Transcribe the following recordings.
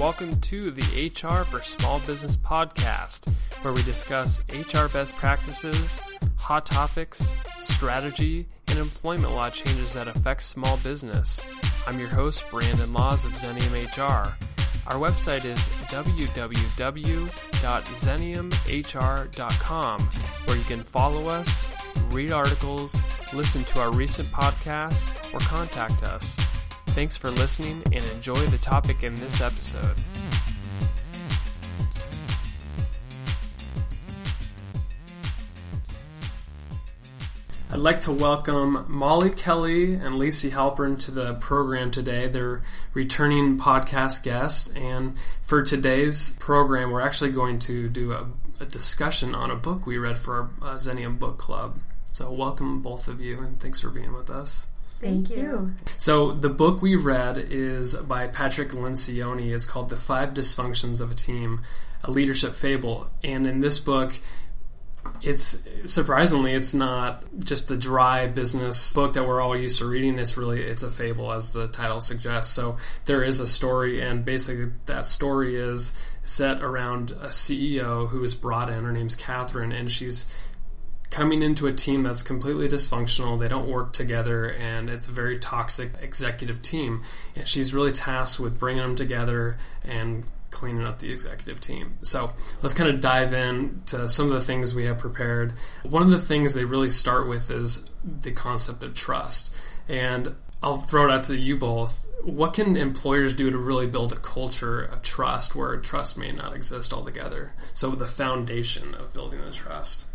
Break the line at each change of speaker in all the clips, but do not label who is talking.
Welcome to the HR for Small Business podcast, where we discuss HR best practices, hot topics, strategy, and employment law changes that affect small business. I'm your host, Brandon Laws of Xenium HR. Our website is www.xeniumhr.com, where you can follow us, read articles, listen to our recent podcasts, or contact us. Thanks for listening and enjoy the topic in this episode. I'd like to welcome Molly Kelly and Lacey Halpern to the program today. They're returning podcast guests, and for today's program, we're actually going to do a, a discussion on a book we read for our uh, Xenium Book Club. So, welcome both of you, and thanks for being with us.
Thank you.
So, the book we read is by Patrick Lencioni. It's called The Five Dysfunctions of a Team, a Leadership Fable. And in this book, it's surprisingly it's not just the dry business book that we're all used to reading it's really it's a fable as the title suggests so there is a story and basically that story is set around a ceo who is brought in her name's catherine and she's coming into a team that's completely dysfunctional they don't work together and it's a very toxic executive team and she's really tasked with bringing them together and cleaning up the executive team. So let's kind of dive in to some of the things we have prepared. One of the things they really start with is the concept of trust. And I'll throw it out to you both. What can employers do to really build a culture of trust where trust may not exist altogether? So the foundation of building the trust.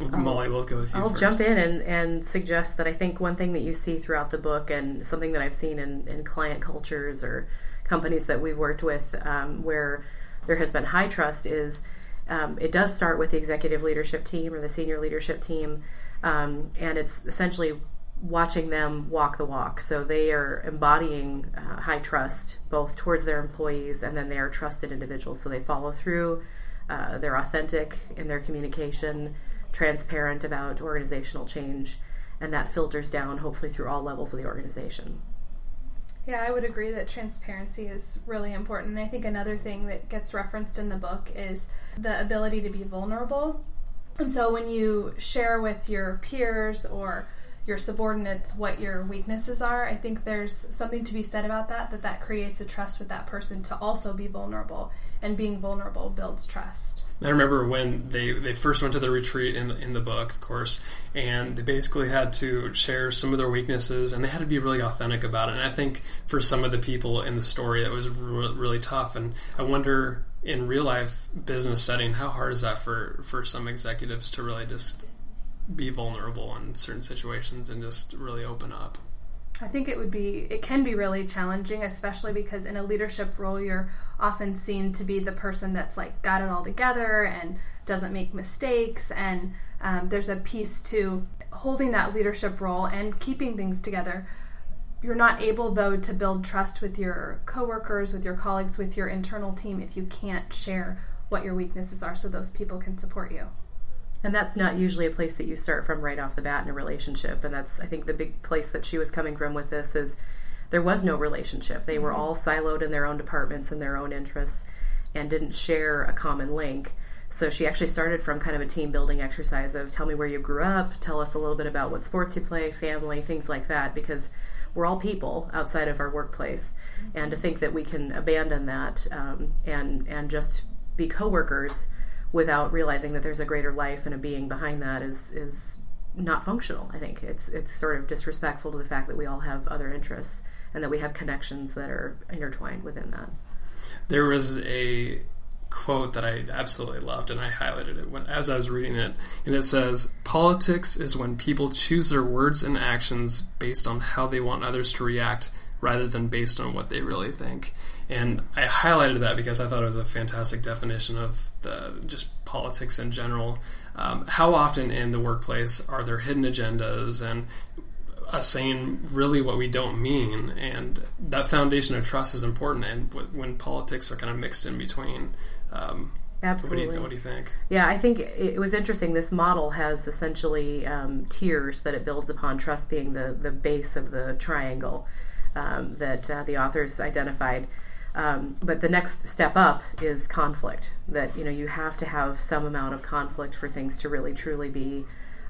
Molly, we'll go with you.
I'll
first.
jump in and, and suggest that I think one thing that you see throughout the book and something that I've seen in, in client cultures or companies that we've worked with um, where there has been high trust is um, it does start with the executive leadership team or the senior leadership team, um, and it's essentially watching them walk the walk. So they are embodying uh, high trust both towards their employees and then they are trusted individuals. So they follow through, uh, they're authentic in their communication, transparent about organizational change, and that filters down hopefully through all levels of the organization.
Yeah, I would agree that transparency is really important. And I think another thing that gets referenced in the book is the ability to be vulnerable. And so when you share with your peers or your subordinates what your weaknesses are, I think there's something to be said about that, that that creates a trust with that person to also be vulnerable. And being vulnerable builds trust.
I remember when they, they first went to the retreat in the, in the book, of course, and they basically had to share some of their weaknesses, and they had to be really authentic about it. And I think for some of the people in the story, it was re- really tough. And I wonder, in real life business setting, how hard is that for for some executives to really just be vulnerable in certain situations and just really open up?
I think it would be, it can be really challenging, especially because in a leadership role, you're often seen to be the person that's like got it all together and doesn't make mistakes. And um, there's a piece to holding that leadership role and keeping things together. You're not able, though, to build trust with your coworkers, with your colleagues, with your internal team if you can't share what your weaknesses are so those people can support you.
And that's not usually a place that you start from right off the bat in a relationship. And that's, I think, the big place that she was coming from with this is there was no relationship. They were all siloed in their own departments and their own interests and didn't share a common link. So she actually started from kind of a team building exercise of tell me where you grew up, tell us a little bit about what sports you play, family, things like that, because we're all people outside of our workplace. And to think that we can abandon that um, and and just be coworkers without realizing that there's a greater life and a being behind that is is not functional. I think it's it's sort of disrespectful to the fact that we all have other interests and that we have connections that are intertwined within that.
There was a quote that I absolutely loved, and I highlighted it when, as I was reading it. And it says, "Politics is when people choose their words and actions based on how they want others to react, rather than based on what they really think." And I highlighted that because I thought it was a fantastic definition of the just politics in general. Um, how often in the workplace are there hidden agendas and us saying really what we don't mean? And that foundation of trust is important. And when politics are kind of mixed in between, um,
Absolutely.
What do, you, what do, you, think?
Yeah, I think it was interesting. This model has essentially um, tiers that it builds upon, trust being the, the base of the triangle um, that uh, the authors identified. Um, but the next step up is conflict. That you know you have to have some amount of conflict for things to really truly be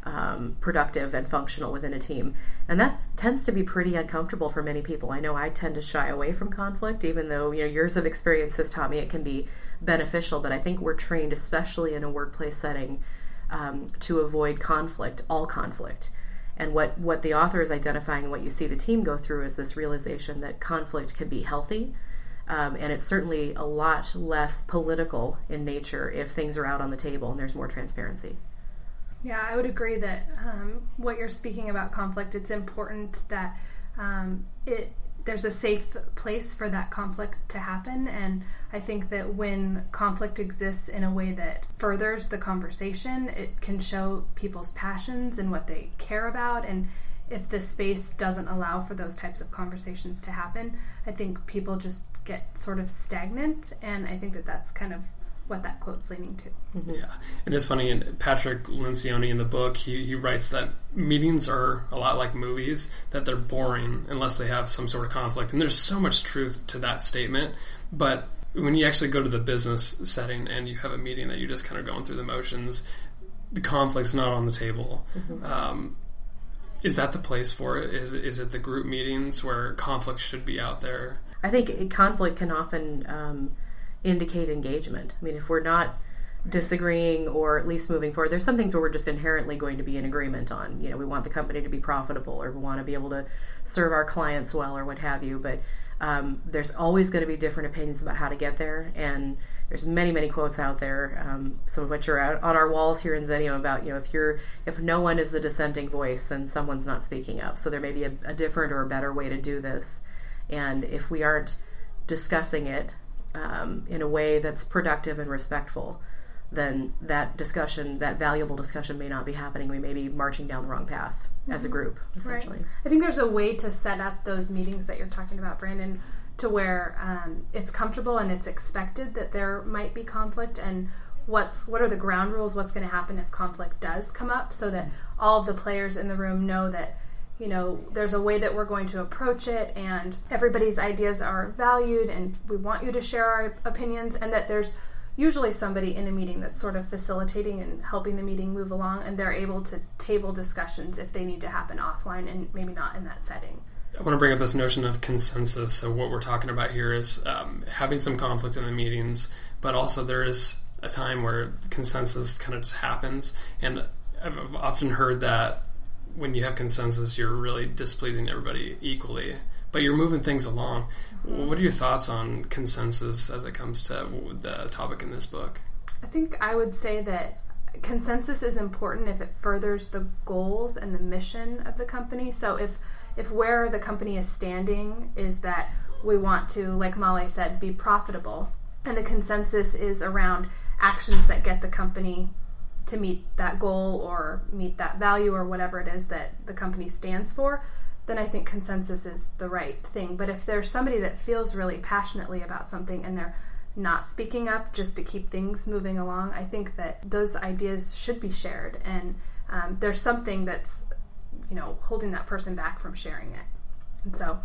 um, productive and functional within a team, and that tends to be pretty uncomfortable for many people. I know I tend to shy away from conflict, even though you know years of experience has taught me it can be beneficial. But I think we're trained, especially in a workplace setting, um, to avoid conflict, all conflict. And what, what the author is identifying and what you see the team go through is this realization that conflict can be healthy um, and it's certainly a lot less political in nature if things are out on the table and there's more transparency.
Yeah, I would agree that um, what you're speaking about conflict, it's important that um, it there's a safe place for that conflict to happen. And I think that when conflict exists in a way that furthers the conversation, it can show people's passions and what they care about. And if the space doesn't allow for those types of conversations to happen, I think people just get sort of stagnant, and I think that that's kind of what that quote's leaning to.
Mm-hmm. Yeah, and it's funny. And Patrick Lencioni in the book, he, he writes that meetings are a lot like movies; that they're boring unless they have some sort of conflict. And there's so much truth to that statement. But when you actually go to the business setting and you have a meeting that you're just kind of going through the motions, the conflict's not on the table. Mm-hmm. Um, is that the place for it? Is is it the group meetings where conflict should be out there?
I think conflict can often um, indicate engagement. I mean, if we're not disagreeing or at least moving forward, there's some things where we're just inherently going to be in agreement on. You know, we want the company to be profitable or we want to be able to serve our clients well or what have you. But um, there's always going to be different opinions about how to get there. And there's many, many quotes out there, um, some of which are out on our walls here in Xenium about, you know, if you're, if no one is the dissenting voice, then someone's not speaking up. So there may be a, a different or a better way to do this. And if we aren't discussing it um, in a way that's productive and respectful, then that discussion, that valuable discussion, may not be happening. We may be marching down the wrong path mm-hmm. as a mm-hmm. group, essentially. Right.
I think there's a way to set up those meetings that you're talking about, Brandon, to where um, it's comfortable and it's expected that there might be conflict and what's what are the ground rules what's going to happen if conflict does come up so that all of the players in the room know that you know, there's a way that we're going to approach it, and everybody's ideas are valued, and we want you to share our opinions, and that there's usually somebody in a meeting that's sort of facilitating and helping the meeting move along, and they're able to table discussions if they need to happen offline and maybe not in that setting.
I want to bring up this notion of consensus. So, what we're talking about here is um, having some conflict in the meetings, but also there is a time where consensus kind of just happens. And I've often heard that when you have consensus, you're really displeasing everybody equally, but you're moving things along. Mm-hmm. What are your thoughts on consensus as it comes to the topic in this book?
I think I would say that consensus is important if it furthers the goals and the mission of the company. So if if where the company is standing is that we want to, like Molly said, be profitable, and the consensus is around actions that get the company to meet that goal or meet that value or whatever it is that the company stands for, then I think consensus is the right thing. But if there's somebody that feels really passionately about something and they're not speaking up just to keep things moving along, I think that those ideas should be shared. And um, there's something that's, you know, holding that person back from sharing it. And so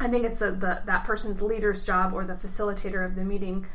I think it's the, the that person's leader's job or the facilitator of the meeting's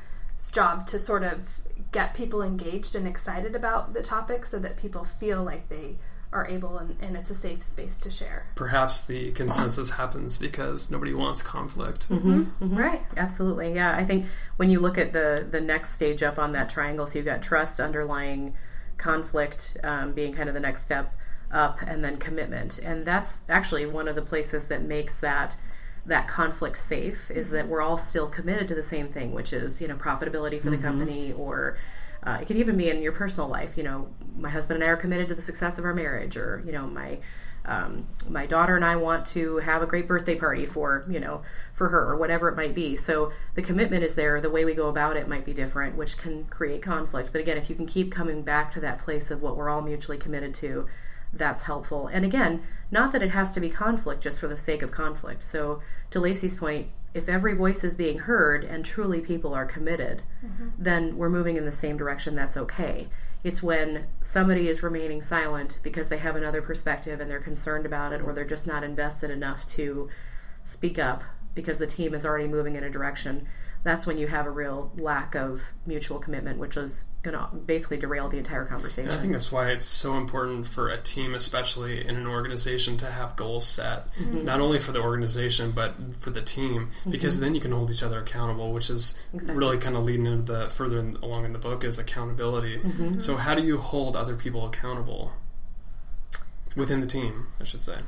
job to sort of get people engaged and excited about the topic so that people feel like they are able and, and, it's a safe space to share.
Perhaps the consensus happens because nobody wants conflict.
Mm-hmm. Mm-hmm. Right, absolutely. Yeah, I think when you look at the the next stage up on that triangle, so you've got trust underlying conflict um, being kind of the next step up, and then commitment, and that's actually one of the places that makes that that conflict safe is that we're all still committed to the same thing, which is you know profitability for the mm-hmm. company, or uh, it can even be in your personal life. You know, my husband and I are committed to the success of our marriage, or you know, my um, my daughter and I want to have a great birthday party for you know for her or whatever it might be. So the commitment is there. The way we go about it might be different, which can create conflict. But again, if you can keep coming back to that place of what we're all mutually committed to, that's helpful. And again, not that it has to be conflict just for the sake of conflict. So, to Lacey's point, if every voice is being heard and truly people are committed, mm-hmm. then we're moving in the same direction. That's okay. It's when somebody is remaining silent because they have another perspective and they're concerned about it or they're just not invested enough to speak up because the team is already moving in a direction. That's when you have a real lack of mutual commitment, which is going to basically derail the entire conversation.
I think that's why it's so important for a team, especially in an organization, to have goals set, mm-hmm. not only for the organization but for the team, mm-hmm. because mm-hmm. then you can hold each other accountable, which is exactly. really kind of leading into the further in, along in the book is accountability. Mm-hmm. So how do you hold other people accountable within the team? I should say.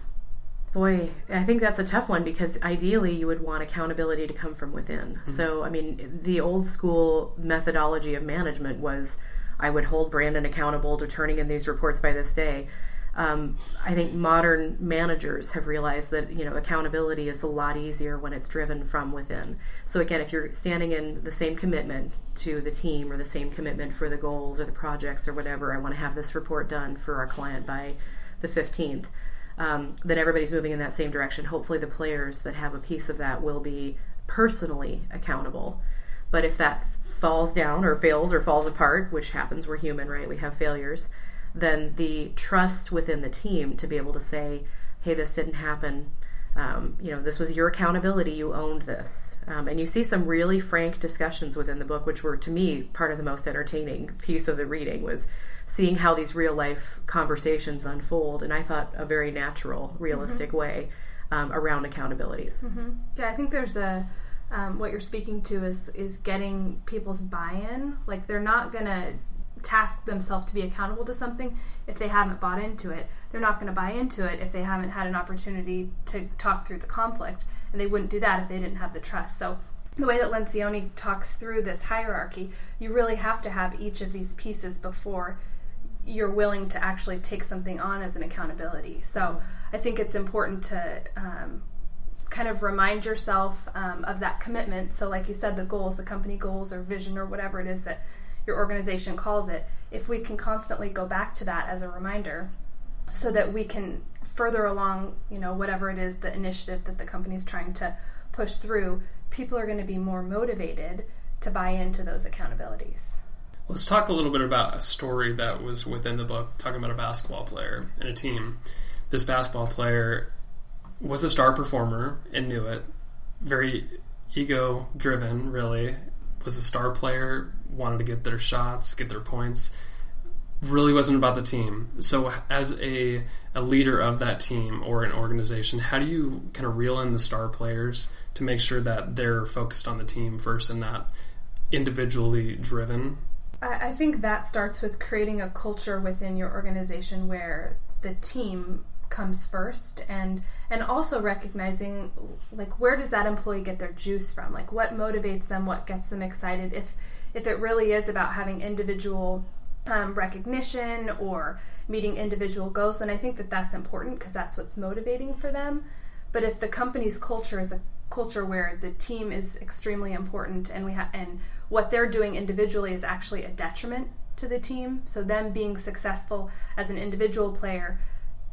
Boy, I think that's a tough one because ideally you would want accountability to come from within. Mm-hmm. So, I mean, the old school methodology of management was I would hold Brandon accountable to turning in these reports by this day. Um, I think modern managers have realized that you know accountability is a lot easier when it's driven from within. So again, if you're standing in the same commitment to the team or the same commitment for the goals or the projects or whatever, I want to have this report done for our client by the 15th um, then everybody's moving in that same direction. Hopefully, the players that have a piece of that will be personally accountable. But if that falls down or fails or falls apart, which happens, we're human, right? We have failures. Then the trust within the team to be able to say, "Hey, this didn't happen." Um, you know, this was your accountability. You owned this, um, and you see some really frank discussions within the book, which were to me part of the most entertaining piece of the reading. Was seeing how these real life conversations unfold, and I thought a very natural, realistic mm-hmm. way um, around accountabilities.
Mm-hmm. Yeah, I think there's a um, what you're speaking to is is getting people's buy-in. Like they're not gonna task themselves to be accountable to something if they haven't bought into it. They're not going to buy into it if they haven't had an opportunity to talk through the conflict, and they wouldn't do that if they didn't have the trust. So the way that Lencioni talks through this hierarchy, you really have to have each of these pieces before you're willing to actually take something on as an accountability. So I think it's important to um, kind of remind yourself um, of that commitment. So, like you said, the goals, the company goals or vision or whatever it is that your organization calls it, if we can constantly go back to that as a reminder so that we can further along, you know, whatever it is, the initiative that the company is trying to push through, people are going to be more motivated to buy into those accountabilities.
Let's talk a little bit about a story that was within the book, talking about a basketball player and a team. This basketball player was a star performer and knew it. Very ego driven, really. Was a star player, wanted to get their shots, get their points. Really wasn't about the team. So, as a, a leader of that team or an organization, how do you kind of reel in the star players to make sure that they're focused on the team first and not individually driven?
I think that starts with creating a culture within your organization where the team comes first and and also recognizing like where does that employee get their juice from? Like what motivates them? What gets them excited? If if it really is about having individual um, recognition or meeting individual goals then i think that that's important because that's what's motivating for them. But if the company's culture is a culture where the team is extremely important and we have and what they're doing individually is actually a detriment to the team. So them being successful as an individual player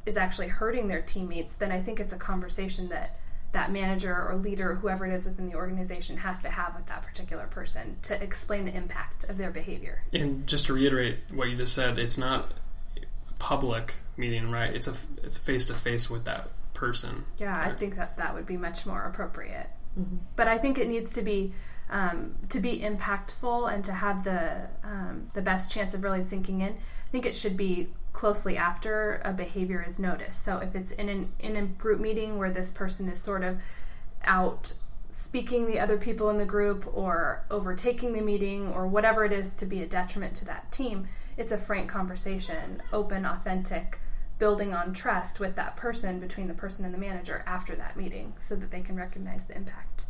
is actually hurting their teammates, then I think it's a conversation that that manager or leader, whoever it is within the organization, has to have with that particular person to explain the impact of their behavior.
And just to reiterate what you just said, it's not a public meeting, right? It's a it's face to face with that person.
Yeah, I think that that would be much more appropriate. Mm-hmm. But I think it needs to be um, to be impactful and to have the um, the best chance of really sinking in, I think it should be closely after a behavior is noticed. So if it's in an in a group meeting where this person is sort of out speaking the other people in the group or overtaking the meeting or whatever it is to be a detriment to that team, it's a frank conversation, open, authentic, building on trust with that person between the person and the manager after that meeting so that they can recognize the impact.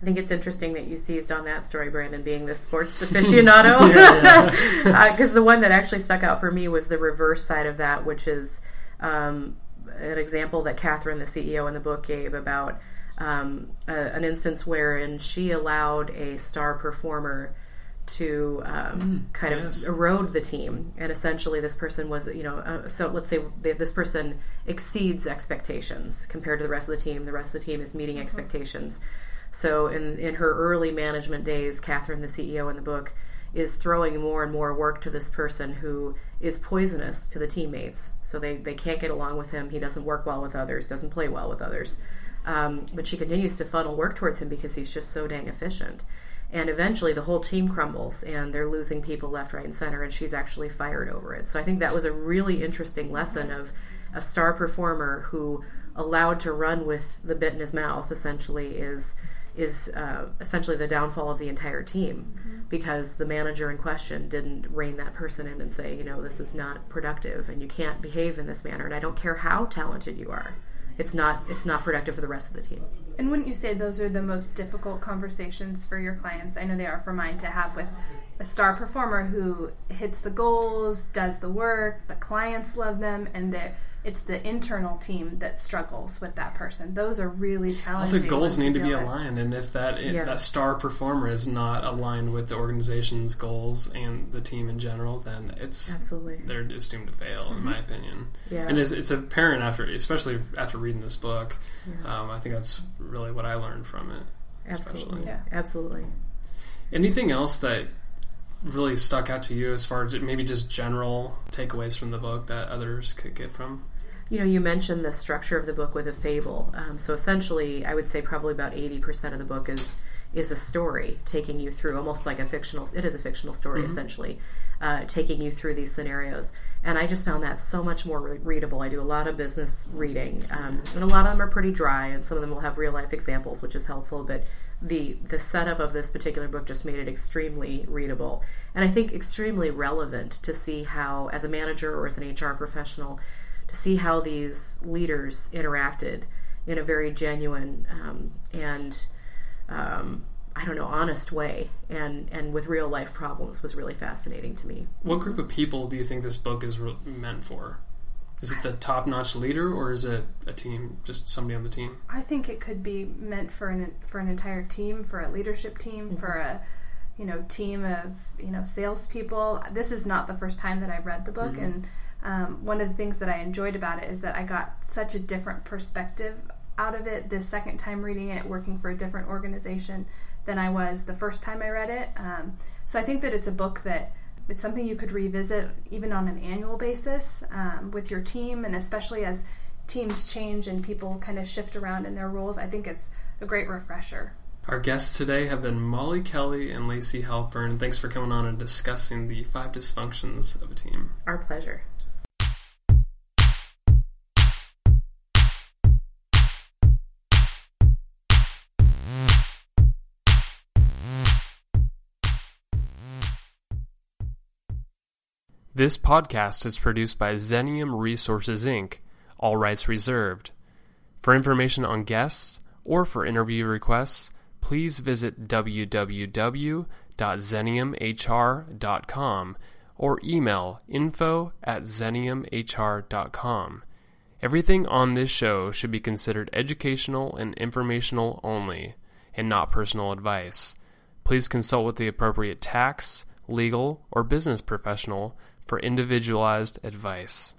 I think it's interesting that you seized on that story, Brandon, being the sports aficionado. Because yeah, yeah. uh, the one that actually stuck out for me was the reverse side of that, which is um, an example that Catherine, the CEO in the book, gave about um, a, an instance wherein she allowed a star performer to um, mm, kind yes. of erode the team. And essentially, this person was, you know, uh, so let's say this person exceeds expectations compared to the rest of the team. The rest of the team is meeting mm-hmm. expectations. So in in her early management days, Catherine, the CEO in the book, is throwing more and more work to this person who is poisonous to the teammates. So they, they can't get along with him. He doesn't work well with others, doesn't play well with others. Um, but she continues to funnel work towards him because he's just so dang efficient. And eventually, the whole team crumbles, and they're losing people left, right, and center. And she's actually fired over it. So I think that was a really interesting lesson of a star performer who allowed to run with the bit in his mouth. Essentially, is is uh, essentially the downfall of the entire team mm-hmm. because the manager in question didn't rein that person in and say, you know, this is not productive and you can't behave in this manner. And I don't care how talented you are, it's not it's not productive for the rest of the team.
And wouldn't you say those are the most difficult conversations for your clients? I know they are for mine to have with a star performer who hits the goals, does the work, the clients love them, and they it's the internal team that struggles with that person. Those are really challenging.
All the goals need to, to be aligned, and if that yeah. that star performer is not aligned with the organization's goals and the team in general, then it's
absolutely
they're just doomed to fail, mm-hmm. in my opinion.
Yeah,
and it's, it's, apparent after, especially after reading this book. Yeah. Um, I think that's really what I learned from it.
Absolutely, yeah, absolutely.
Anything else that really stuck out to you as far as maybe just general takeaways from the book that others could get from?
You know, you mentioned the structure of the book with a fable. Um, so essentially, I would say probably about eighty percent of the book is is a story taking you through almost like a fictional. It is a fictional story mm-hmm. essentially, uh, taking you through these scenarios. And I just found that so much more re- readable. I do a lot of business reading, um, and a lot of them are pretty dry, and some of them will have real life examples, which is helpful. But the the setup of this particular book just made it extremely readable and I think extremely relevant to see how, as a manager or as an HR professional, to see how these leaders interacted in a very genuine um, and um, I don't know honest way and and with real life problems was really fascinating to me.
What group of people do you think this book is re- meant for? Is it the top notch leader, or is it a team, just somebody on the team?
I think it could be meant for an for an entire team, for a leadership team, mm-hmm. for a you know team of you know salespeople. This is not the first time that I've read the book, mm-hmm. and um, one of the things that I enjoyed about it is that I got such a different perspective out of it the second time reading it, working for a different organization than I was the first time I read it. Um, so I think that it's a book that it's something you could revisit even on an annual basis um, with your team, and especially as teams change and people kind of shift around in their roles. I think it's a great refresher.
Our guests today have been Molly Kelly and Lacey Halpern. Thanks for coming on and discussing the five dysfunctions of a team.
Our pleasure.
This podcast is produced by Xenium Resources Inc., all rights reserved. For information on guests or for interview requests, please visit www.xeniumhr.com or email info at xeniumhr.com. Everything on this show should be considered educational and informational only, and not personal advice. Please consult with the appropriate tax, legal, or business professional for individualized advice.